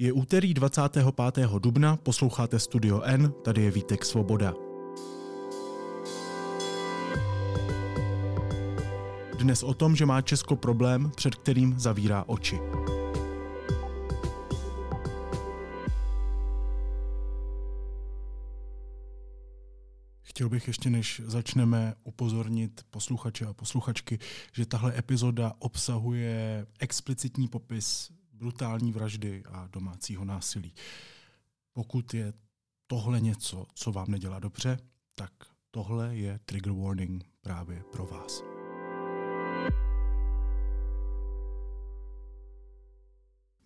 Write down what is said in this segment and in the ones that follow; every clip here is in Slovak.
Je úterý 25. dubna, posloucháte Studio N, tady je Vítek Svoboda. Dnes o tom, že má Česko problém, před kterým zavírá oči. Chtěl bych ještě, než začneme, upozornit posluchače a posluchačky, že tahle epizoda obsahuje explicitní popis brutální vraždy a domácího násilí. Pokud je tohle něco, co vám nedělá dobře, tak tohle je trigger warning právě pro vás.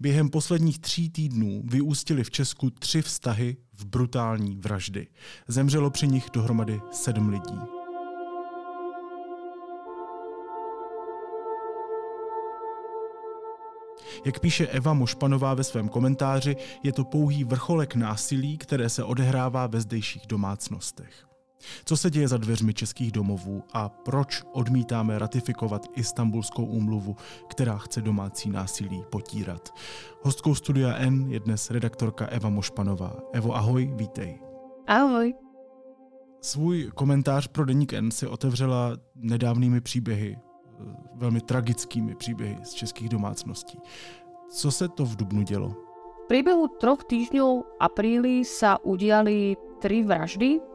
Během posledních tří týdnů vyústily v Česku tři vztahy v brutální vraždy. Zemřelo při nich dohromady sedm lidí. Jak píše Eva Mošpanová ve svém komentáři, je to pouhý vrcholek násilí, které se odehrává ve zdejších domácnostech. Co se děje za dveřmi českých domovů a proč odmítáme ratifikovat Istanbulskou úmluvu, která chce domácí násilí potírat? Hostkou Studia N je dnes redaktorka Eva Mošpanová. Evo, ahoj, vítej. Ahoj. Svůj komentář pro Deník N si otevřela nedávnými příběhy, velmi tragickými příběhy z českých domácností. Co se to v Dubnu dělo? V priebehu troch týždňov apríli sa udiali tri vraždy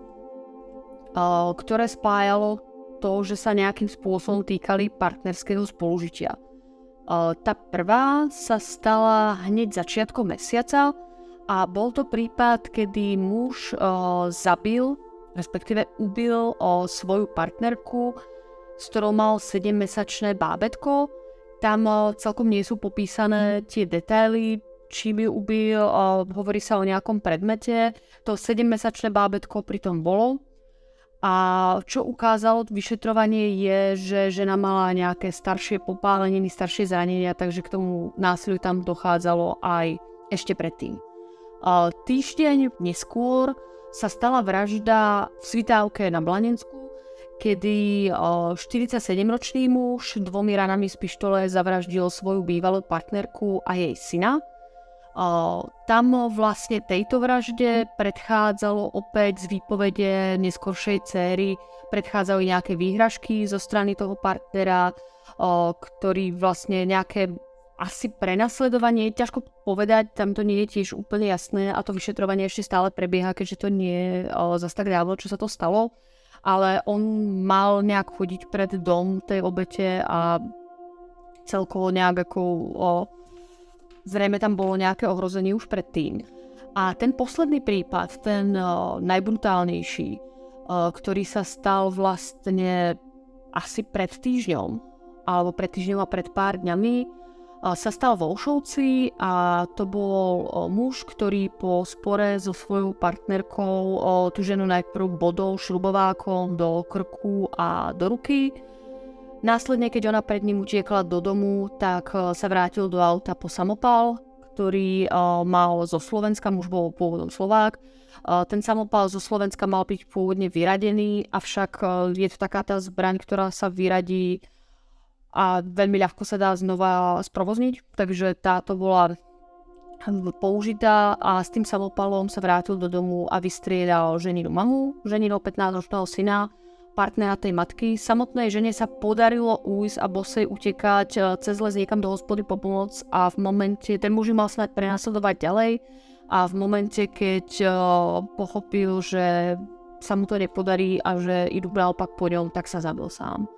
ktoré spájalo to, že sa nejakým spôsobom týkali partnerského spolužitia. Tá prvá sa stala hneď začiatkom mesiaca a bol to prípad, kedy muž zabil, respektíve ubil svoju partnerku, s ktorou mal 7-mesačné bábetko. Tam celkom nie sú popísané tie detaily, čím ju ubil, hovorí sa o nejakom predmete. To 7-mesačné bábetko pritom bolo a čo ukázalo vyšetrovanie je, že žena mala nejaké staršie popáleniny, staršie zranenia, takže k tomu násiliu tam dochádzalo aj ešte predtým. Týždeň neskôr sa stala vražda v Svitávke na Blanensku, kedy 47-ročný muž dvomi ranami z pištole zavraždil svoju bývalú partnerku a jej syna. Tam vlastne tejto vražde predchádzalo opäť z výpovede neskoršej céry, predchádzali nejaké výhražky zo strany toho partnera, ktorý vlastne nejaké asi prenasledovanie, ťažko povedať, tam to nie je tiež úplne jasné a to vyšetrovanie ešte stále prebieha, keďže to nie je zase tak dávno, čo sa to stalo. Ale on mal nejak chodiť pred dom tej obete a celkovo nejak ako o, Zrejme tam bolo nejaké ohrozenie už predtým. A ten posledný prípad, ten uh, najbrutálnejší, uh, ktorý sa stal vlastne asi pred týždňom, alebo pred týždňom a pred pár dňami, sa stal vo Olšovci a to bol muž, ktorý po spore so svojou partnerkou tú ženu najprv bodol šrubovákom do krku a do ruky Následne, keď ona pred ním utiekla do domu, tak sa vrátil do auta po samopal, ktorý mal zo Slovenska, muž bol pôvodom Slovák. Ten samopal zo Slovenska mal byť pôvodne vyradený, avšak je to taká tá zbraň, ktorá sa vyradí a veľmi ľahko sa dá znova sprovozniť, takže táto bola použitá a s tým samopalom sa vrátil do domu a vystriedal ženinu mamu, ženinu 15-ročného syna partnera tej matky. Samotnej žene sa podarilo ujsť a bosej utekať eh, cez les niekam do hospody po pomoc a v momente, ten muž mal snad prenasledovať ďalej a v momente, keď uh, pochopil, že sa mu to nepodarí a že idú naopak po ňom, tak sa zabil sám.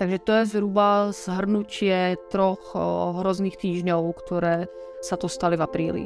Takže to je zhruba zhrnutie troch hrozných týždňov, ktoré sa to stali v apríli.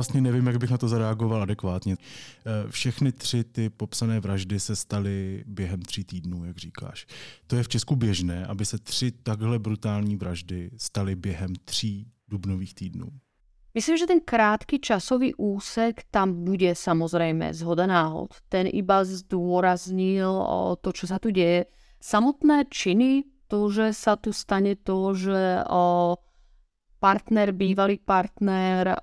Vlastně nevím, jak bych na to zareagoval adekvátně. Eh, všechny tři ty popsané vraždy se staly během tří týdnů, jak říkáš. To je v Česku běžné, aby se tři takhle brutální vraždy staly během tří dubnových týdnů. Myslím, že ten krátky časový úsek tam bude samozrejme zhoda náhod. Ten iba zdôraznil to, čo sa tu deje. Samotné činy, to, že sa tu stane to, že o, partner, bývalý partner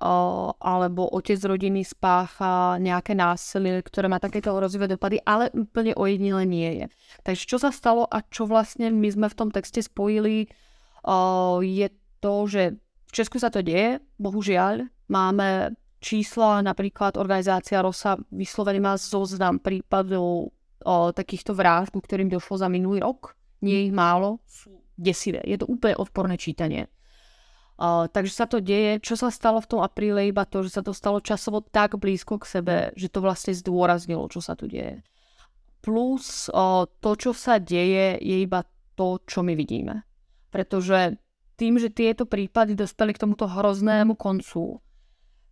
alebo otec rodiny spácha nejaké násilie, ktoré má takéto hrozivé dopady, ale úplne ojedinele nie je. Takže čo sa stalo a čo vlastne my sme v tom texte spojili, je to, že v Česku sa to deje, bohužiaľ. Máme čísla, napríklad organizácia ROSA vyslovene má zoznam prípadov takýchto vražd, ktorým došlo za minulý rok. Nie ich málo, sú desivé. Je to úplne odporné čítanie. Takže sa to deje. Čo sa stalo v tom apríle, iba to, že sa to stalo časovo tak blízko k sebe, že to vlastne zdôraznilo, čo sa tu deje. Plus uh, to, čo sa deje, je iba to, čo my vidíme. Pretože tým, že tieto prípady dospeli k tomuto hroznému koncu,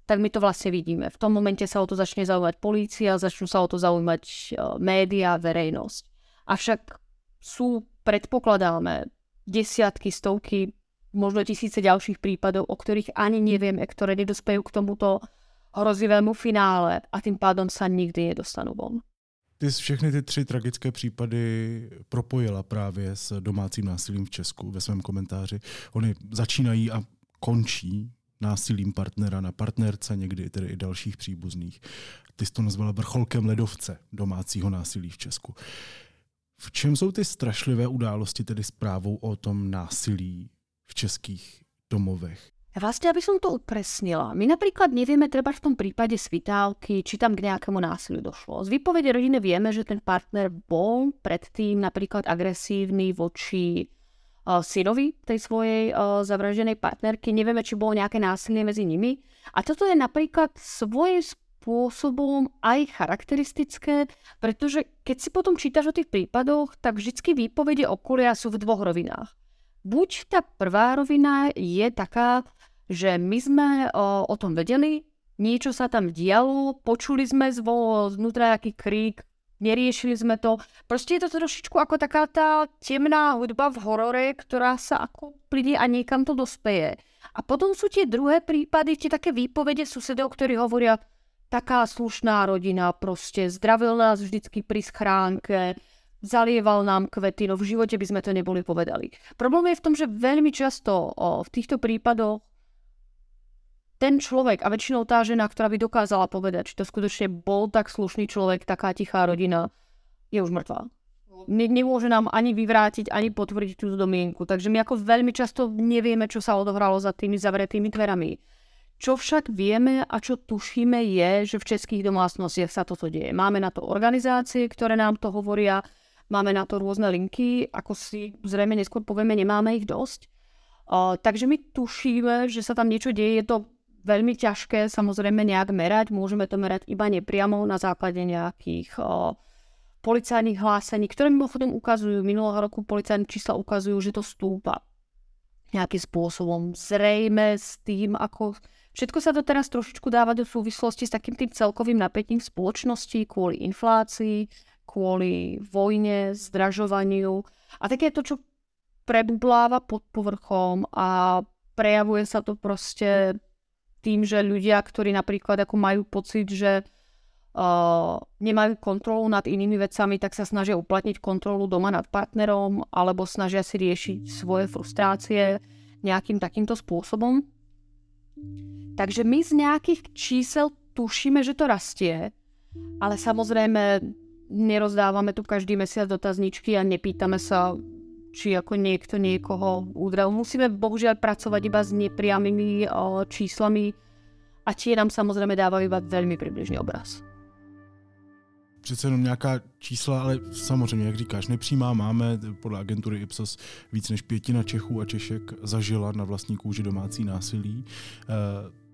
tak my to vlastne vidíme. V tom momente sa o to začne zaujímať polícia, začnú sa o to zaujímať média, verejnosť. Avšak sú, predpokladáme, desiatky, stovky možno tisíce ďalších prípadov, o ktorých ani nevieme, ktoré nedospejú k tomuto hrozivému finále a tým pádom sa nikdy nedostanú von. Ty všechny ty tři tragické případy propojila právě s domácím násilím v Česku ve svém komentáři. Oni začínají a končí násilím partnera na partnerce, někdy tedy i dalších příbuzných. Ty jsi to nazvala vrcholkem ledovce domácího násilí v Česku. V čem jsou ty strašlivé události tedy zprávou o tom násilí v českých domovech. Vlastne, aby som to upresnila, my napríklad nevieme treba v tom prípade svitálky, či tam k nejakému násiliu došlo. Z výpovede rodiny vieme, že ten partner bol predtým napríklad agresívny voči uh, synovi tej svojej uh, zavraženej partnerky. Nevieme, či bolo nejaké násilie medzi nimi. A toto je napríklad svojím spôsobom aj charakteristické, pretože keď si potom čítaš o tých prípadoch, tak vždycky výpovede okolia sú v dvoch rovinách buď tá prvá rovina je taká, že my sme o, o tom vedeli, niečo sa tam dialo, počuli sme zvo, znútra nejaký krík, neriešili sme to. Proste je to trošičku ako taká tá temná hudba v horore, ktorá sa ako príde a niekam to dospeje. A potom sú tie druhé prípady, tie také výpovede susedov, ktorí hovoria, taká slušná rodina, proste zdravil nás vždycky pri schránke, zalieval nám kvety, no v živote by sme to neboli povedali. Problém je v tom, že veľmi často o, v týchto prípadoch ten človek a väčšinou tá žena, ktorá by dokázala povedať, či to skutočne bol tak slušný človek, taká tichá rodina, je už mŕtvá. Ne, nemôže nám ani vyvrátiť, ani potvrdiť tú domienku. Takže my ako veľmi často nevieme, čo sa odohralo za tými zavretými dverami. Čo však vieme a čo tušíme je, že v českých domácnostiach sa toto deje. Máme na to organizácie, ktoré nám to hovoria, Máme na to rôzne linky, ako si zrejme neskôr povieme, nemáme ich dosť. Uh, takže my tušíme, že sa tam niečo deje, je to veľmi ťažké samozrejme nejak merať, môžeme to merať iba nepriamo na základe nejakých uh, policajných hlásení, ktoré mimochodom ukazujú, minulého roku policajné čísla ukazujú, že to stúpa nejakým spôsobom. Zrejme s tým, ako všetko sa to teraz trošičku dáva do súvislosti s takým tým celkovým napätím spoločnosti kvôli inflácii, kvôli vojne, zdražovaniu a také to, čo prebubláva pod povrchom a prejavuje sa to proste tým, že ľudia, ktorí napríklad ako majú pocit, že uh, nemajú kontrolu nad inými vecami, tak sa snažia uplatniť kontrolu doma nad partnerom alebo snažia si riešiť svoje frustrácie nejakým takýmto spôsobom. Takže my z nejakých čísel tušíme, že to rastie, ale samozrejme nerozdávame tu každý mesiac dotazničky a nepýtame sa, či ako niekto niekoho udrel. Musíme bohužiaľ pracovať iba s nepriamými číslami a tie nám samozrejme dávajú iba veľmi približný obraz. Přece jenom nějaká čísla, ale samozřejmě, jak říkáš, nepřímá máme podle agentury Ipsos víc než pětina Čechů a Češek zažila na vlastní kůži domácí násilí. E-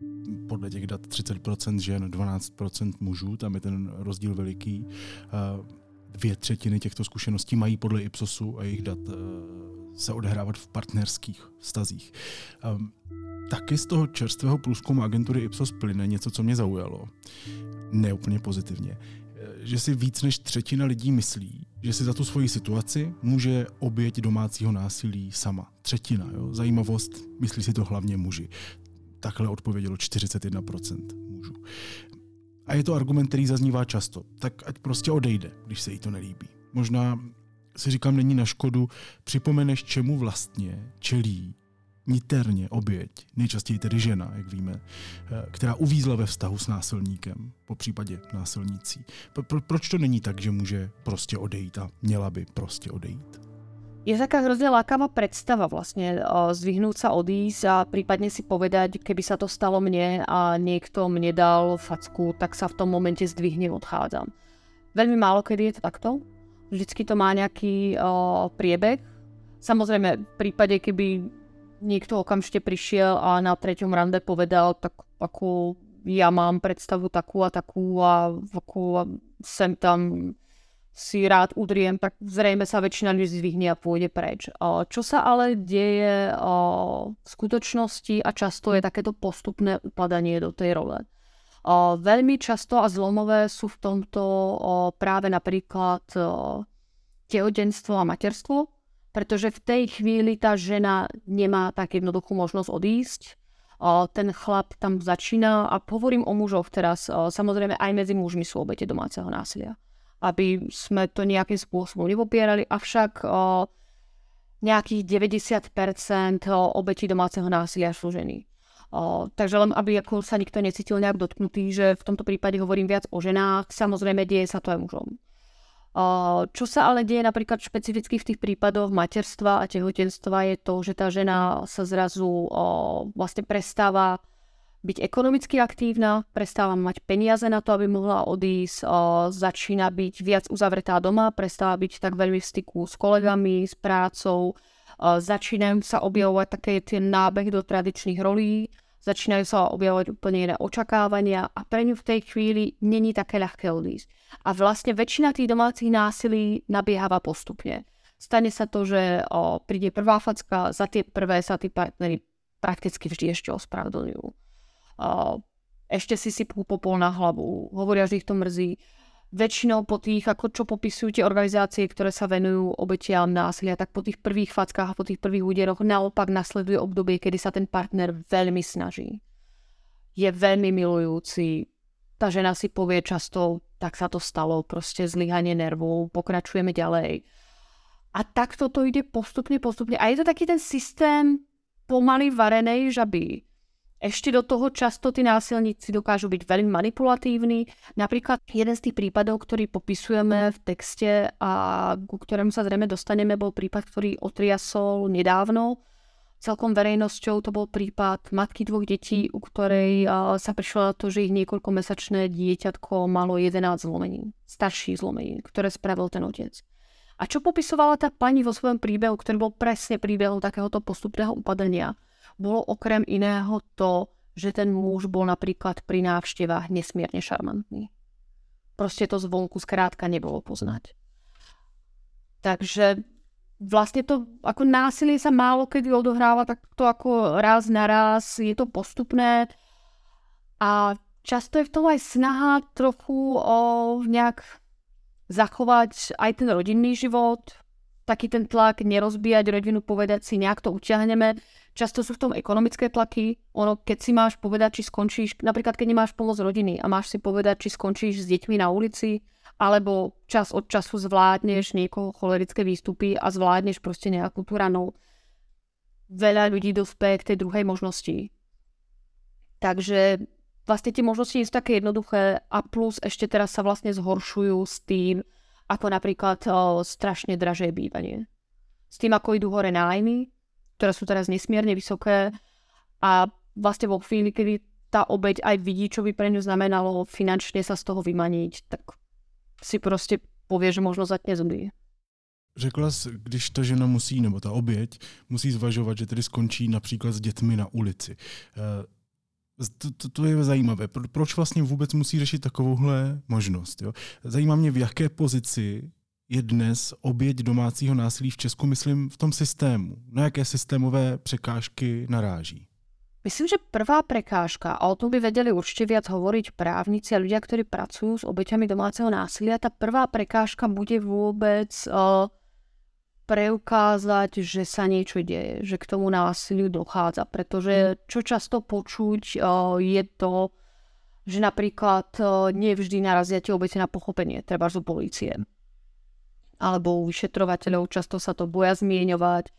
podle těch dat 30% žen, 12% mužů, tam je ten rozdíl veliký. Dvě třetiny těchto zkušeností mají podle Ipsosu a jejich dat e, se odehrávat v partnerských vztazích. Taky z toho čerstvého průzkumu agentury Ipsos plyne něco, co mě zaujalo. Neúplně pozitivně. E, že si víc než třetina lidí myslí, že si za tu svoji situaci může oběť domácího násilí sama. Třetina, jo? Zajímavost, myslí si to hlavně muži. Takhle odpovědělo 41% mužů. A je to argument, který zaznívá často. Tak ať prostě odejde, když se jí to nelíbí. Možná si říkám, není na škodu, připomeneš, čemu vlastně čelí niterně oběť, nejčastěji tedy žena, jak víme, eh, která uvízla ve vztahu s násilníkem, po případě násilnící. Pro, proč to není tak, že může prostě odejít a měla by prostě odejít? Je taká hrozne lákavá predstava vlastne zdvihnúť sa odísť a prípadne si povedať, keby sa to stalo mne a niekto mne dal facku, tak sa v tom momente zdvihnem, odchádzam. Veľmi málo kedy je to takto. Vždycky to má nejaký o, priebeh. Samozrejme, v prípade, keby niekto okamžite prišiel a na treťom rande povedal, tak ako ja mám predstavu takú a takú a ako sem tam si rád udriem, tak zrejme sa väčšina ľudí zvihne a pôjde preč. Čo sa ale deje v skutočnosti a často je takéto postupné upadanie do tej role. Veľmi často a zlomové sú v tomto práve napríklad tehotenstvo a materstvo, pretože v tej chvíli tá žena nemá tak jednoduchú možnosť odísť. Ten chlap tam začína a hovorím o mužoch teraz, samozrejme aj medzi mužmi sú obete domáceho násilia. Aby sme to nejakým spôsobom nepopierali, avšak nejakých 90% obetí domáceho násilia sú ženy. O, takže len aby ako sa nikto necítil nejak dotknutý, že v tomto prípade hovorím viac o ženách, samozrejme deje sa to aj mužom. Čo sa ale deje napríklad špecificky v tých prípadoch materstva a tehotenstva je to, že tá žena sa zrazu vlastne prestáva byť ekonomicky aktívna, prestáva mať peniaze na to, aby mohla odísť, začína byť viac uzavretá doma, prestáva byť tak veľmi v styku s kolegami, s prácou, začínajú sa objavovať také tie nábeh do tradičných rolí, začínajú sa objavovať úplne iné očakávania a pre ňu v tej chvíli není také ľahké odísť. A vlastne väčšina tých domácich násilí nabieháva postupne. Stane sa to, že príde prvá facka, za tie prvé sa tí partnery prakticky vždy ešte ospravedlňujú. Ešte si sypú popol na hlavu, hovoria, že ich to mrzí väčšinou po tých, ako čo popisujú tie organizácie, ktoré sa venujú obetiam násilia, tak po tých prvých fackách a po tých prvých úderoch naopak nasleduje obdobie, kedy sa ten partner veľmi snaží. Je veľmi milujúci. Tá žena si povie často, tak sa to stalo, proste zlyhanie nervov, pokračujeme ďalej. A takto to ide postupne, postupne. A je to taký ten systém pomaly varenej žaby ešte do toho často tí násilníci dokážu byť veľmi manipulatívni. Napríklad jeden z tých prípadov, ktorý popisujeme v texte a ku ktorému sa zrejme dostaneme, bol prípad, ktorý otriasol nedávno celkom verejnosťou. To bol prípad matky dvoch detí, u ktorej sa prišlo na to, že ich niekoľkomesačné dieťatko malo 11 zlomenín, starší zlomenín, ktoré spravil ten otec. A čo popisovala tá pani vo svojom príbehu, ktorý bol presne príbehom takéhoto postupného upadania, bolo okrem iného to, že ten muž bol napríklad pri návštevách nesmierne šarmantný. Proste to zvonku skrátka nebolo poznať. Takže vlastne to ako násilie sa málo kedy odohráva tak to ako raz na raz, je to postupné a často je v tom aj snaha trochu o nejak zachovať aj ten rodinný život, taký ten tlak, nerozbíjať rodinu, povedať si, nejak to utiahneme. Často sú v tom ekonomické tlaky. Ono, keď si máš povedať, či skončíš, napríklad keď nemáš pomoc rodiny a máš si povedať, či skončíš s deťmi na ulici, alebo čas od času zvládneš niekoho cholerické výstupy a zvládneš proste nejakú tú ranu. Veľa ľudí dospie k tej druhej možnosti. Takže vlastne tie možnosti sú také jednoduché a plus ešte teraz sa vlastne zhoršujú s tým, ako napríklad o, strašne dražé bývanie. S tým, ako idú hore nájmy, ktoré sú teraz nesmierne vysoké a vlastne vo chvíli, kedy tá obeď aj vidí, čo by pre ňu znamenalo finančne sa z toho vymaniť, tak si prostě povie, že možno zatne zuby. Řekla jsi, když ta žena musí, nebo ta oběť, musí zvažovat, že tedy skončí například s dětmi na ulici. Eh, to, to, to je zajímavé. Proč vlastně vůbec musí řešit takovouhle možnost? Jo? Zajímá mě, v jaké pozici je dnes oběť domácího násilí v Česku, myslím, v tom systému? Na jaké systémové překážky naráží? Myslím, že prvá prekážka, a o tom by vedeli určite viac hovoriť právnici a ľudia, ktorí pracujú s obeťami domáceho násilia, tá prvá prekážka bude vôbec uh, preukázať, že sa niečo deje, že k tomu násiliu dochádza. Pretože mhm. čo často počuť uh, je to, že napríklad uh, nevždy narazia tie obete na pochopenie, treba z polície alebo u vyšetrovateľov, často sa to boja zmieňovať.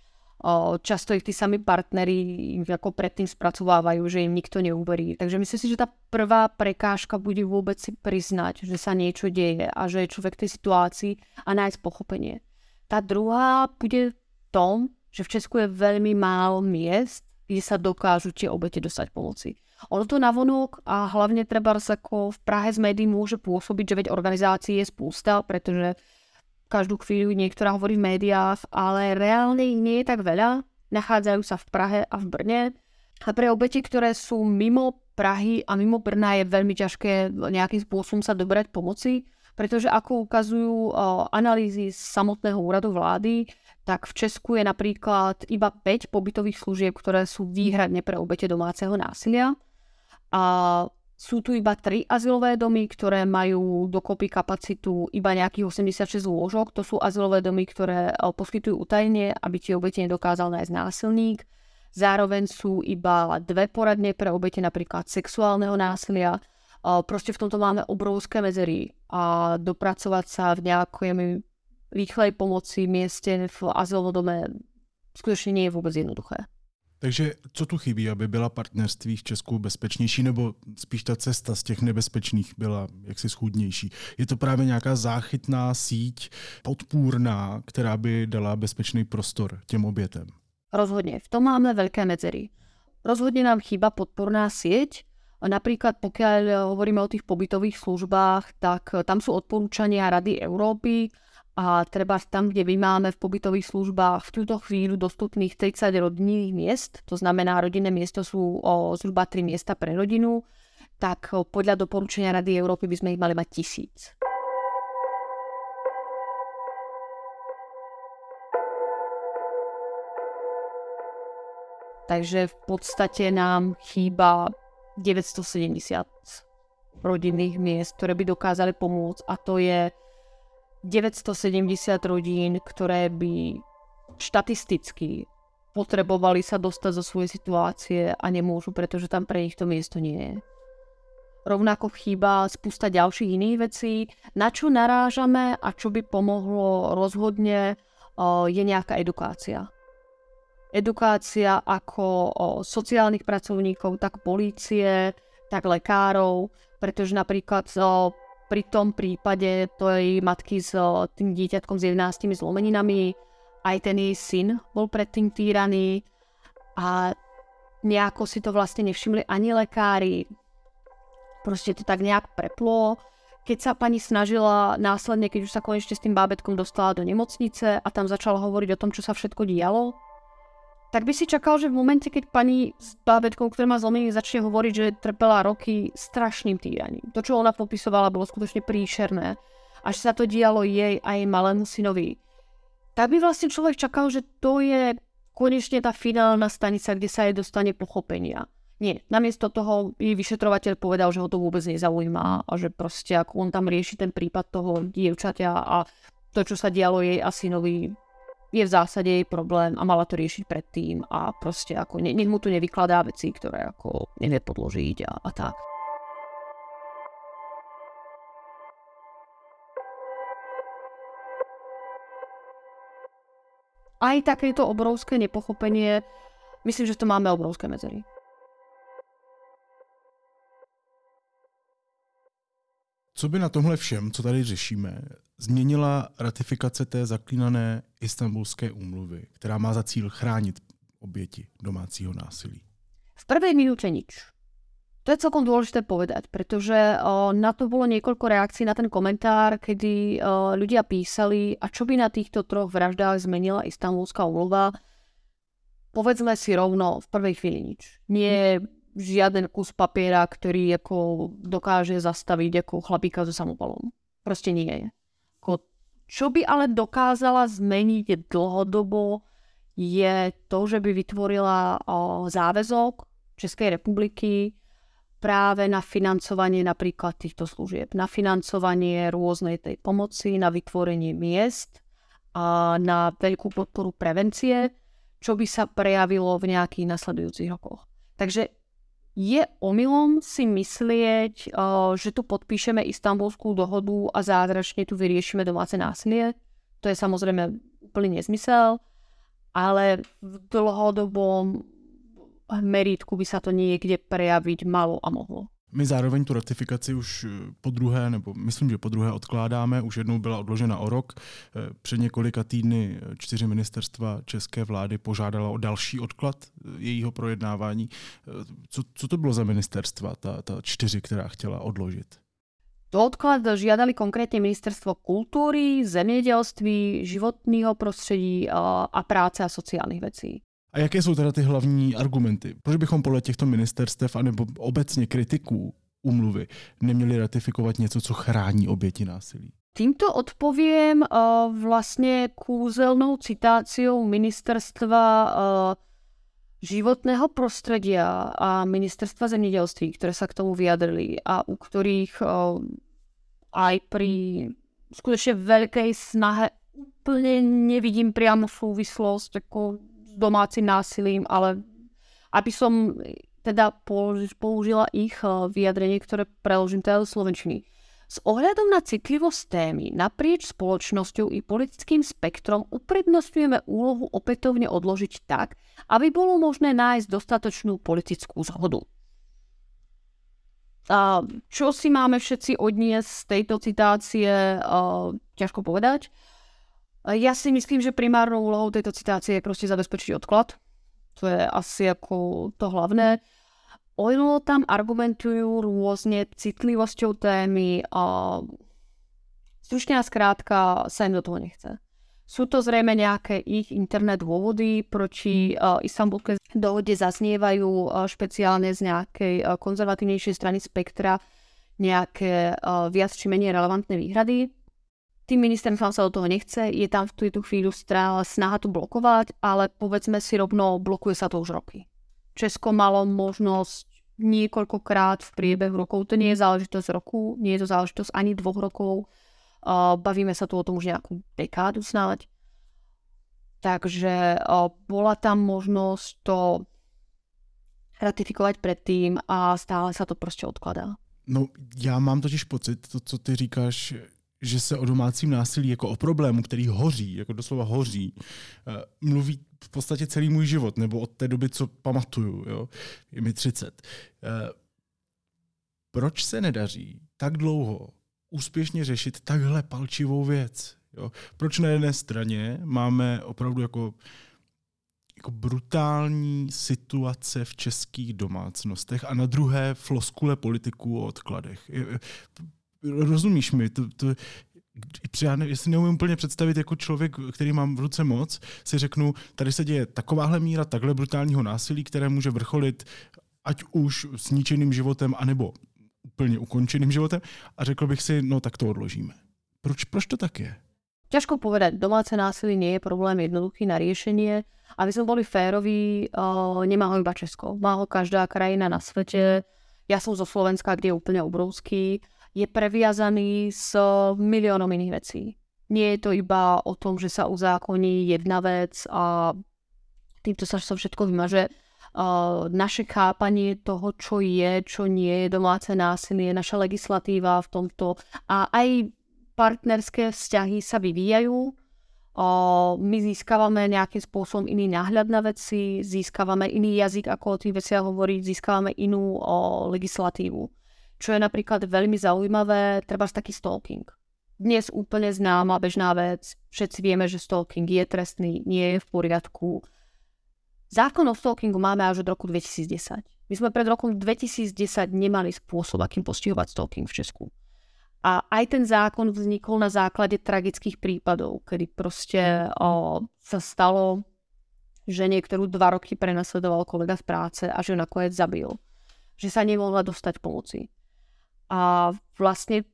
často ich tí sami partneri ako predtým spracovávajú, že im nikto neuverí. Takže myslím si, že tá prvá prekážka bude vôbec si priznať, že sa niečo deje a že je človek v tej situácii a nájsť pochopenie. Tá druhá bude v tom, že v Česku je veľmi málo miest, kde sa dokážu tie obete dostať pomoci. Ono to navonok a hlavne treba ako v Prahe z médií môže pôsobiť, že veď organizácií je spústa, pretože každú chvíľu niektorá hovorí v médiách, ale reálne nie je tak veľa. Nachádzajú sa v Prahe a v Brne. A pre obeti, ktoré sú mimo Prahy a mimo Brna je veľmi ťažké nejakým spôsobom sa dobrať pomoci, pretože ako ukazujú o, analýzy z samotného úradu vlády, tak v Česku je napríklad iba 5 pobytových služieb, ktoré sú výhradne pre obete domáceho násilia. A sú tu iba tri azylové domy, ktoré majú dokopy kapacitu iba nejakých 86 lôžok. To sú azylové domy, ktoré eh, poskytujú utajne, aby tie obete nedokázal nájsť násilník. Zároveň sú iba dve poradne pre obete napríklad sexuálneho násilia. Proste v tomto máme obrovské medzery a dopracovať sa v nejakej rýchlej pomoci mieste v azylovom dome skutočne nie je vôbec jednoduché. Takže co tu chybí, aby byla partnerství v Česku bezpečnější, nebo spíš ta cesta z těch nebezpečných byla jaksi schůdnější? Je to právě nějaká záchytná síť, podpůrná, která by dala bezpečný prostor těm obětem? Rozhodne. V tom máme veľké medzery. Rozhodne nám chýba podporná sieť. Napríklad pokiaľ hovoríme o tých pobytových službách, tak tam sú odporúčania Rady Európy, a treba tam, kde my máme v pobytových službách v túto chvíľu dostupných 30 rodinných miest, to znamená rodinné miesto sú o zhruba 3 miesta pre rodinu, tak podľa doporučenia Rady Európy by sme ich mali mať tisíc. Takže v podstate nám chýba 970 rodinných miest, ktoré by dokázali pomôcť a to je 970 rodín, ktoré by štatisticky potrebovali sa dostať zo svojej situácie a nemôžu, pretože tam pre nich to miesto nie je. Rovnako chýba spústa ďalších iných vecí. Na čo narážame a čo by pomohlo rozhodne je nejaká edukácia. Edukácia ako sociálnych pracovníkov, tak polície, tak lekárov, pretože napríklad pri tom prípade tej matky s tým dieťatkom s 11 zlomeninami, aj ten jej syn bol predtým týraný a nejako si to vlastne nevšimli ani lekári. Proste to tak nejak preplo. Keď sa pani snažila následne, keď už sa konečne s tým bábetkom dostala do nemocnice a tam začala hovoriť o tom, čo sa všetko dialo, tak by si čakal, že v momente, keď pani s bábetkou, ktorá má zlomený, začne hovoriť, že trpela roky strašným týraním. To, čo ona popisovala, bolo skutočne príšerné. Až sa to dialo jej a jej malému synovi. Tak by vlastne človek čakal, že to je konečne tá finálna stanica, kde sa jej dostane pochopenia. Nie, namiesto toho jej vyšetrovateľ povedal, že ho to vôbec nezaujíma a že proste ako on tam rieši ten prípad toho dievčaťa a to, čo sa dialo jej a synovi, je v zásade jej problém a mala to riešiť predtým a proste ako ne, nech mu tu nevykladá veci, ktoré ako nevie podložiť a, a tak. Aj takéto obrovské nepochopenie, myslím, že to máme obrovské medzery. Co by na tomhle všem, co tady řešíme, změnila ratifikace té zaklínané istambulské úmluvy, která má za cíl chránit oběti domácího násilí? V prvej minúte nič. To je celkom dôležité povedať, pretože na to bolo niekoľko reakcií na ten komentár, kedy ľudia písali, a čo by na týchto troch vraždách zmenila istambulská úmluva. Povedzme si rovno, v prvej chvíli nič. Nie žiaden kus papiera, ktorý ako dokáže zastaviť ako chlapíka so samopalom. Proste nie je. Čo by ale dokázala zmeniť dlhodobo, je to, že by vytvorila záväzok Českej republiky práve na financovanie napríklad týchto služieb, na financovanie rôznej tej pomoci, na vytvorenie miest a na veľkú podporu prevencie, čo by sa prejavilo v nejakých nasledujúcich rokoch. Takže je omylom si myslieť, že tu podpíšeme istambulskú dohodu a zázračne tu vyriešime domáce násilie. To je samozrejme úplný nezmysel. ale v dlhodobom meritku by sa to niekde prejaviť malo a mohlo. My zároveň tu ratifikaci už eh, po druhé, nebo myslím, že po druhé odkládáme. Už jednou byla odložena o rok. Eh, před několika týdny eh, čtyři ministerstva české vlády požádala o další odklad jejího projednávání. Co, co to bylo za ministerstva, ta, ta čtyři, která chtěla odložit? Odklad žiadali konkrétne Ministerstvo kultúry, zemědělství, životného prostředí a práce a sociálnych vecí. A jaké jsou teda ty hlavní argumenty? Proč bychom podle těchto ministerstev anebo obecně kritiků umluvy neměli ratifikovat něco, co chrání oběti násilí? Týmto odpoviem uh, vlastne kúzelnou citáciou ministerstva uh, životného prostredia a ministerstva zemědělství, ktoré sa k tomu vyjadrili a u ktorých uh, aj pri skutočne veľkej snahe úplne nevidím priamo súvislosť ako domácim násilím, ale aby som teda použila ich eh, vyjadrenie, ktoré preložím teda do Slovenčiny. S ohľadom na citlivosť témy naprieč spoločnosťou i politickým spektrom uprednostňujeme úlohu opätovne odložiť tak, aby bolo možné nájsť dostatočnú politickú zhodu. A čo si máme všetci odniesť z tejto citácie, uh, ťažko povedať. Ja si myslím, že primárnou úlohou tejto citácie je proste zabezpečiť odklad. To je asi ako to hlavné. Ono tam argumentujú rôzne citlivosťou témy a stručne a skrátka sa im do toho nechce. Sú to zrejme nejaké ich interné dôvody, proti uh, istambulskej dohode zaznievajú uh, špeciálne z nejakej uh, konzervatívnejšej strany spektra nejaké uh, viac či menej relevantné výhrady tým ministerstvom sa do toho nechce, je tam v túto chvíľu snaha tu blokovať, ale povedzme si rovno, blokuje sa to už roky. Česko malo možnosť niekoľkokrát v priebehu rokov, to nie je záležitosť roku, nie je to záležitosť ani dvoch rokov, bavíme sa tu o tom už nejakú dekádu snáď. Takže bola tam možnosť to ratifikovať predtým a stále sa to prostě odkladá. No, já mám totiž pocit, to, co ty říkáš, že se o domácím násilí jako o problému, který hoří, jako doslova hoří, eh, mluví v podstatě celý můj život, nebo od té doby, co pamatuju, jo? je mi 30. Eh, proč se nedaří tak dlouho úspěšně řešit takhle palčivou věc? Jo? Proč na jedné straně máme opravdu jako jako brutální situace v českých domácnostech a na druhé floskule politiků o odkladech rozumíš mi, to, to, já, ne, si neumím úplně představit jako člověk, který mám v ruce moc, si řeknu, tady se děje takováhle míra takhle brutálního násilí, které může vrcholit ať už s ničeným životem, anebo úplně ukončeným životem a řekl bych si, no tak to odložíme. Proč, proč to tak je? Ťažko povedať, domáce násilí nie je problém jednoduchý na riešenie. Aby sme boli féroví, nemá ho iba Česko. Má ho každá krajina na svete. Ja som zo Slovenska, kde je úplne obrovský je previazaný s miliónom iných vecí. Nie je to iba o tom, že sa uzákoní jedna vec a týmto sa všetko vymaže. Naše chápanie toho, čo je, čo nie je domáce násilie, naša legislatíva v tomto a aj partnerské vzťahy sa vyvíjajú. My získavame nejakým spôsobom iný náhľad na veci, získavame iný jazyk, ako o tých veciach hovoriť, získavame inú legislatívu čo je napríklad veľmi zaujímavé, treba taký stalking. Dnes úplne známa bežná vec, všetci vieme, že stalking je trestný, nie je v poriadku. Zákon o stalkingu máme až od roku 2010. My sme pred rokom 2010 nemali spôsob, akým postihovať stalking v Česku. A aj ten zákon vznikol na základe tragických prípadov, kedy proste o, sa stalo, že niektorú dva roky prenasledoval kolega z práce a že nakoniec zabil. Že sa nemohla dostať pomoci a vlastne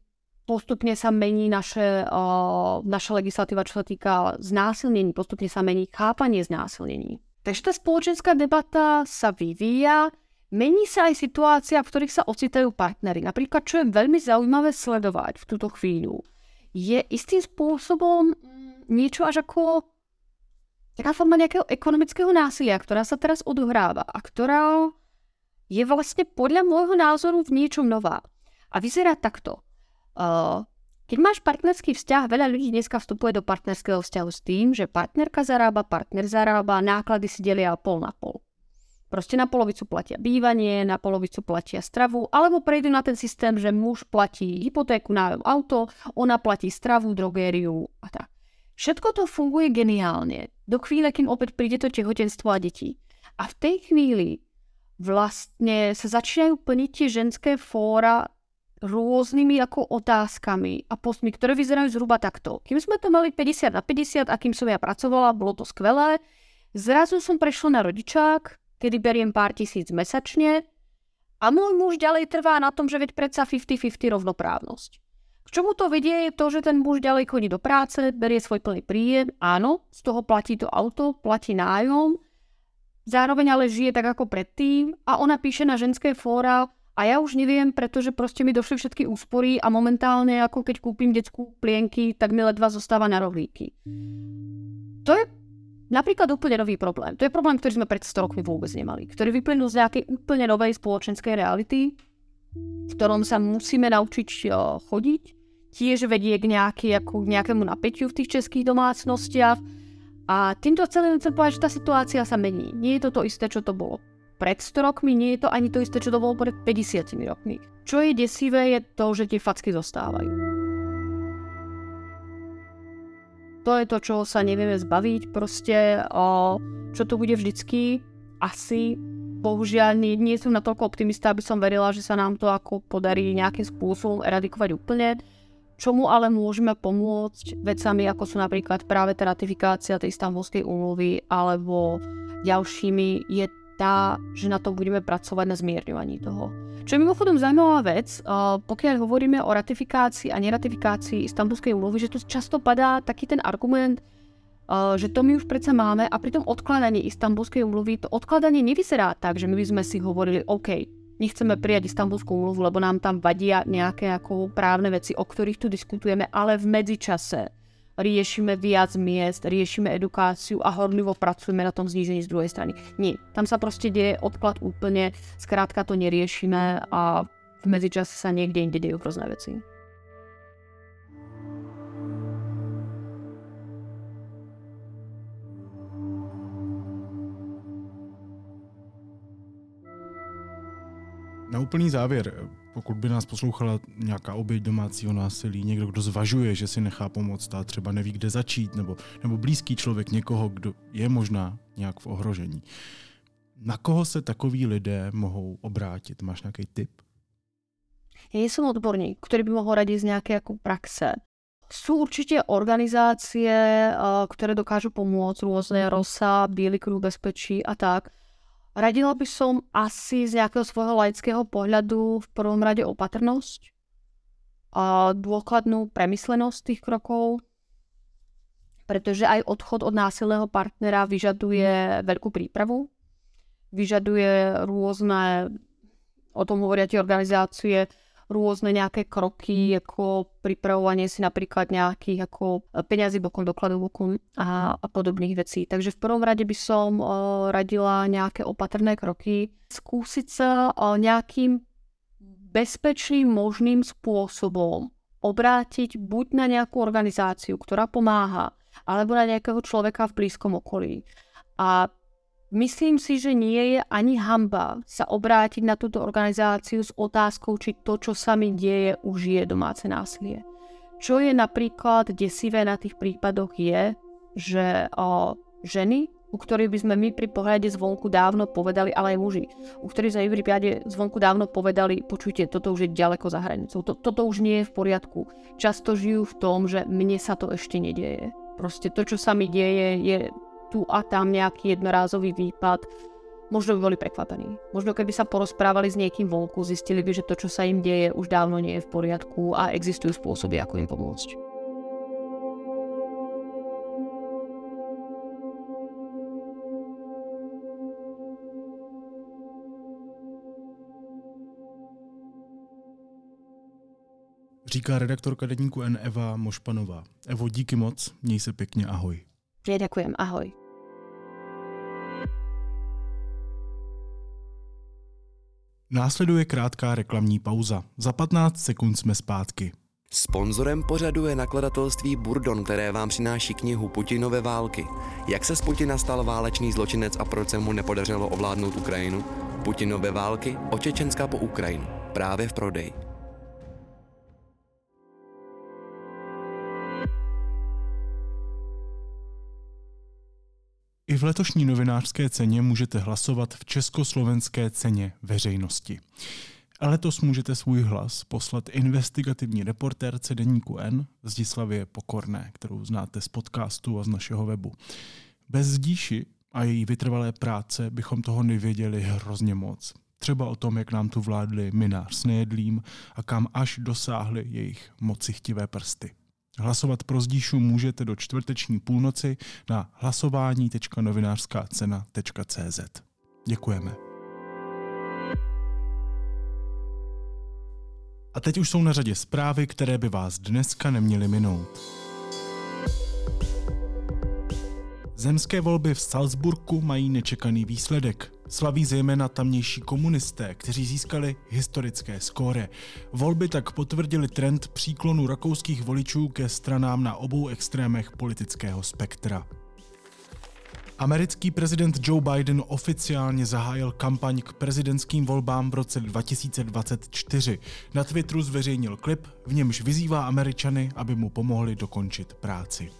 postupne sa mení naše, uh, naša legislatíva, čo sa týka znásilnení, postupne sa mení chápanie znásilnení. Takže tá spoločenská debata sa vyvíja, mení sa aj situácia, v ktorých sa ocitajú partnery. Napríklad, čo je veľmi zaujímavé sledovať v túto chvíľu, je istým spôsobom niečo až ako taká forma nejakého ekonomického násilia, ktorá sa teraz odohráva a ktorá je vlastne podľa môjho názoru v niečom nová. A vyzerá takto. Keď máš partnerský vzťah, veľa ľudí dneska vstupuje do partnerského vzťahu s tým, že partnerka zarába, partner zarába, náklady si delia pol na pol. Proste na polovicu platia bývanie, na polovicu platia stravu, alebo prejdú na ten systém, že muž platí hypotéku, nájom auto, ona platí stravu, drogériu a tak. Všetko to funguje geniálne, do chvíle, kým opäť príde to tehotenstvo a deti. A v tej chvíli vlastne sa začínajú plniť tie ženské fóra rôznymi ako otázkami a postmi, ktoré vyzerajú zhruba takto. Kým sme to mali 50 na 50 a kým som ja pracovala, bolo to skvelé. Zrazu som prešla na rodičák, kedy beriem pár tisíc mesačne a môj muž ďalej trvá na tom, že veď predsa 50-50 rovnoprávnosť. K čomu to vedie je to, že ten muž ďalej chodí do práce, berie svoj plný príjem, áno, z toho platí to auto, platí nájom, zároveň ale žije tak ako predtým a ona píše na ženské fóra, a ja už neviem, pretože proste mi došli všetky úspory a momentálne ako keď kúpim detskú plienky, tak mi ledva zostáva na rohlíky. To je napríklad úplne nový problém. To je problém, ktorý sme pred 100 rokmi vôbec nemali. Ktorý vyplynul z nejakej úplne novej spoločenskej reality, v ktorom sa musíme naučiť chodiť. Tiež vedie k, nejaký, ako k nejakému napätiu v tých českých domácnostiach. A týmto celým chcem povedať, že tá situácia sa mení. Nie je to to isté, čo to bolo pred 100 rokmi, nie je to ani to isté, čo to bolo pred 50 rokmi. Čo je desivé, je to, že tie facky zostávajú. To je to, čo sa nevieme zbaviť, proste o, čo to bude vždycky, asi bohužiaľ nie, nie som natoľko optimista, aby som verila, že sa nám to ako podarí nejakým spôsobom eradikovať úplne. Čomu ale môžeme pomôcť vecami, ako sú napríklad práve tá ratifikácia tej istambulskej úmluvy alebo ďalšími, je tá, že na to budeme pracovať na zmierňovaní toho. Čo je mimochodom zaujímavá vec, pokiaľ hovoríme o ratifikácii a neratifikácii Istanbulskej úmluvy, že tu často padá taký ten argument, že to my už predsa máme a pri tom odkladaní Istanbulskej úmluvy to odkladanie nevyzerá tak, že my by sme si hovorili, OK, nechceme prijať Istanbulskú úmluvu, lebo nám tam vadia nejaké ako právne veci, o ktorých tu diskutujeme, ale v medzičase riešime viac miest, riešime edukáciu a horlivo pracujeme na tom znížení z druhej strany. Nie, tam sa proste deje odklad úplne, skrátka to neriešime a v medzičase sa niekde inde dejú rôzne veci. Na úplný závěr, pokud by nás poslouchala nějaká oběť domácího násilí, někdo, kdo zvažuje, že si nechá pomoct a třeba neví, kde začít, nebo, nebo blízký člověk někoho, kdo je možná nějak v ohrožení. Na koho se takoví lidé mohou obrátit? Máš nějaký tip? Ja nie som odborník, ktorý by mohol radiť z nejaké ako praxe. Sú určite organizácie, ktoré dokážu pomôcť, rôzne ROSA, Bielý kruh bezpečí a tak. Radila by som asi z nejakého svojho laického pohľadu v prvom rade opatrnosť a dôkladnú premyslenosť tých krokov, pretože aj odchod od násilného partnera vyžaduje veľkú prípravu, vyžaduje rôzne, o tom hovoria tie organizácie, rôzne nejaké kroky, ako pripravovanie si napríklad nejakých ako peňazí bokom, dokladov bokom a, a podobných vecí. Takže v prvom rade by som o, radila nejaké opatrné kroky, skúsiť sa o, nejakým bezpečným možným spôsobom obrátiť buď na nejakú organizáciu, ktorá pomáha, alebo na nejakého človeka v blízkom okolí. A Myslím si, že nie je ani hamba sa obrátiť na túto organizáciu s otázkou, či to, čo sa mi deje, už je domáce násilie. Čo je napríklad desivé na tých prípadoch je, že o, ženy, u ktorých by sme my pri pohľade zvonku dávno povedali, ale aj muži, u ktorých sa pri pohľade zvonku dávno povedali, počujte, toto už je ďaleko za hranicou, to, toto už nie je v poriadku. Často žijú v tom, že mne sa to ešte nedieje. Proste to, čo sa mi deje, je tu a tam nejaký jednorázový výpad, možno by boli prekvapení. Možno keby sa porozprávali s niekým vonku, zistili by, že to, čo sa im deje, už dávno nie je v poriadku a existujú spôsoby, ako im pomôcť. Říká redaktorka denníku N Eva Mošpanová. Evo, díky moc, měj se pěkně, ahoj. Ja ďakujem, ahoj. Následuje krátká reklamní pauza. Za 15 sekund jsme zpátky. Sponzorem pořadu je nakladatelství Burdon, které vám přináší knihu Putinové války. Jak se z Putina stal válečný zločinec a proč se mu nepodařilo ovládnout Ukrajinu? Putinové války od Čečenska po Ukrajinu. Právě v prodeji. I v letošní novinářské ceně můžete hlasovat v Československé ceně veřejnosti. Letos můžete svůj hlas poslat investigativní reportérce deníku N Zdislavě Pokorné, kterou znáte z podcastu a z našeho webu. Bez Zdíši a její vytrvalé práce bychom toho nevěděli hrozně moc. Třeba o tom, jak nám tu vládli minář s nejedlým a kam až dosáhly jejich mocichtivé prsty. Hlasovat pro Zdíšu můžete do čtvrteční půlnoci na hlasování.novinářskácena.cz. Děkujeme. A teď už jsou na řadě zprávy, které by vás dneska neměly minout. Zemské volby v Salzburku mají nečekaný výsledek. Slaví zejména tamnější komunisté, kteří získali historické skóre. Volby tak potvrdili trend příklonu rakouských voličů ke stranám na obou extrémech politického spektra. Americký prezident Joe Biden oficiálně zahájil kampaň k prezidentským volbám v roce 2024. Na Twitteru zveřejnil klip, v němž vyzývá Američany, aby mu pomohli dokončit práci.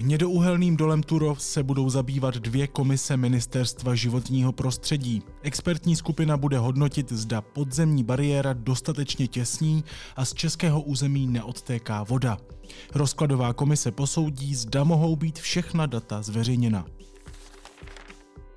Hnědouhelným dolem Turov se budou zabývat dvě komise Ministerstva životního prostředí. Expertní skupina bude hodnotit, zda podzemní bariéra dostatečně těsní a z českého území neodtéká voda. Rozkladová komise posoudí, zda mohou být všechna data zveřejněna.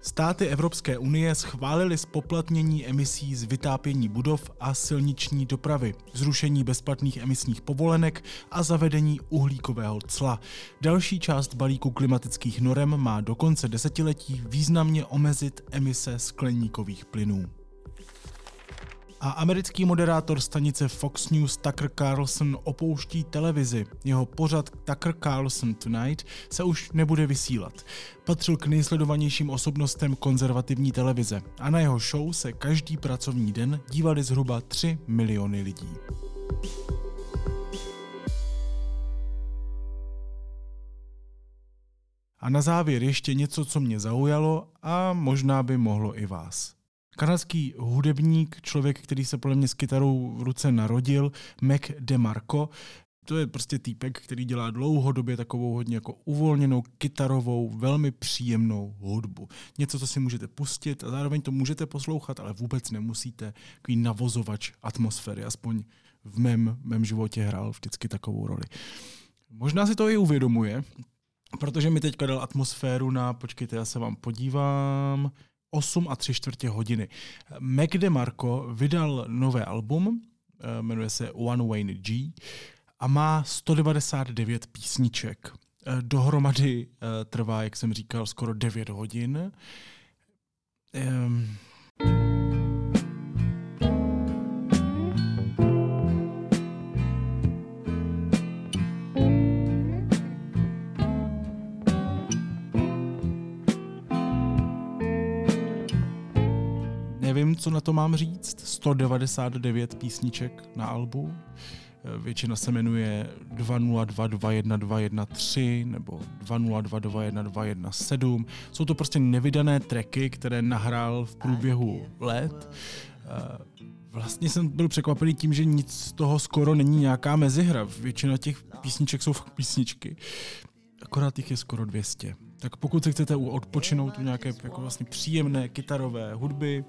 Státy Evropské unie schválily spoplatnění emisí z vytápění budov a silniční dopravy, zrušení bezplatných emisních povolenek a zavedení uhlíkového cla. Další část balíku klimatických norem má do konce desetiletí významně omezit emise skleníkových plynů. A americký moderátor stanice Fox News Tucker Carlson opouští televizi. Jeho pořad Tucker Carlson Tonight se už nebude vysílat. Patřil k nejsledovanějším osobnostem konzervativní televize a na jeho show se každý pracovní den dívali zhruba 3 miliony lidí. A na závěr ještě něco, co mě zaujalo a možná by mohlo i vás. Kanadský hudebník, člověk, který se podle mě s kytarou v ruce narodil, Mac DeMarco, to je prostě týpek, který dělá dlouhodobě takovou hodně jako uvolněnou, kytarovou, velmi příjemnou hudbu. Něco, co si můžete pustit a zároveň to můžete poslouchat, ale vůbec nemusíte. Takový navozovač atmosféry, aspoň v mém, mém životě hrál vždycky takovou roli. Možná si to i uvědomuje, protože mi teďka dal atmosféru na, počkejte, já se vám podívám, 8 a 3 čtvrtě hodiny. Mac DeMarco vydal nové album, eh, jmenuje se One Wayne G a má 199 písniček. Eh, dohromady eh, trvá, jak jsem říkal, skoro 9 hodin. Um, co na to mám říct. 199 písniček na albu. Většina se jmenuje 202212113 nebo 202212117. Jsou to prostě nevydané tracky, které nahrál v průběhu let. Vlastně jsem byl překvapený tím, že nic z toho skoro není nějaká mezihra. Většina těch písniček jsou fakt písničky. Akorát jich je skoro 200. Tak pokud si chcete odpočinout u nějaké jako vlastně příjemné kytarové hudby,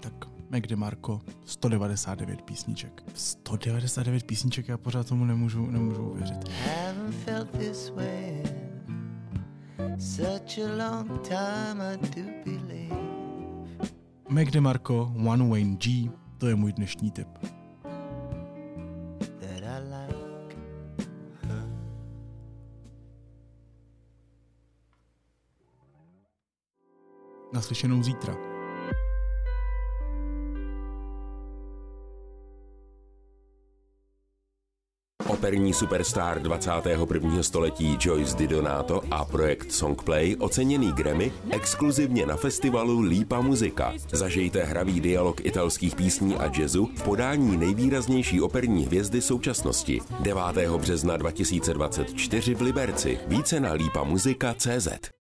tak Mac DeMarco, 199 písniček. 199 písniček, já pořád tomu nemůžu, nemůžu uvěřit. Mac DeMarco, One Wayne G, to je můj dnešní tip. Naslyšenou zítra. Operní superstar 21. století Joyce Didonato a projekt Songplay oceněný Grammy exkluzivně na festivalu Lípa muzika. Zažijte hravý dialog italských písní a jazzu v podání nejvýraznější operní hvězdy současnosti 9. března 2024 v Liberci. Více na lípamuzika.cz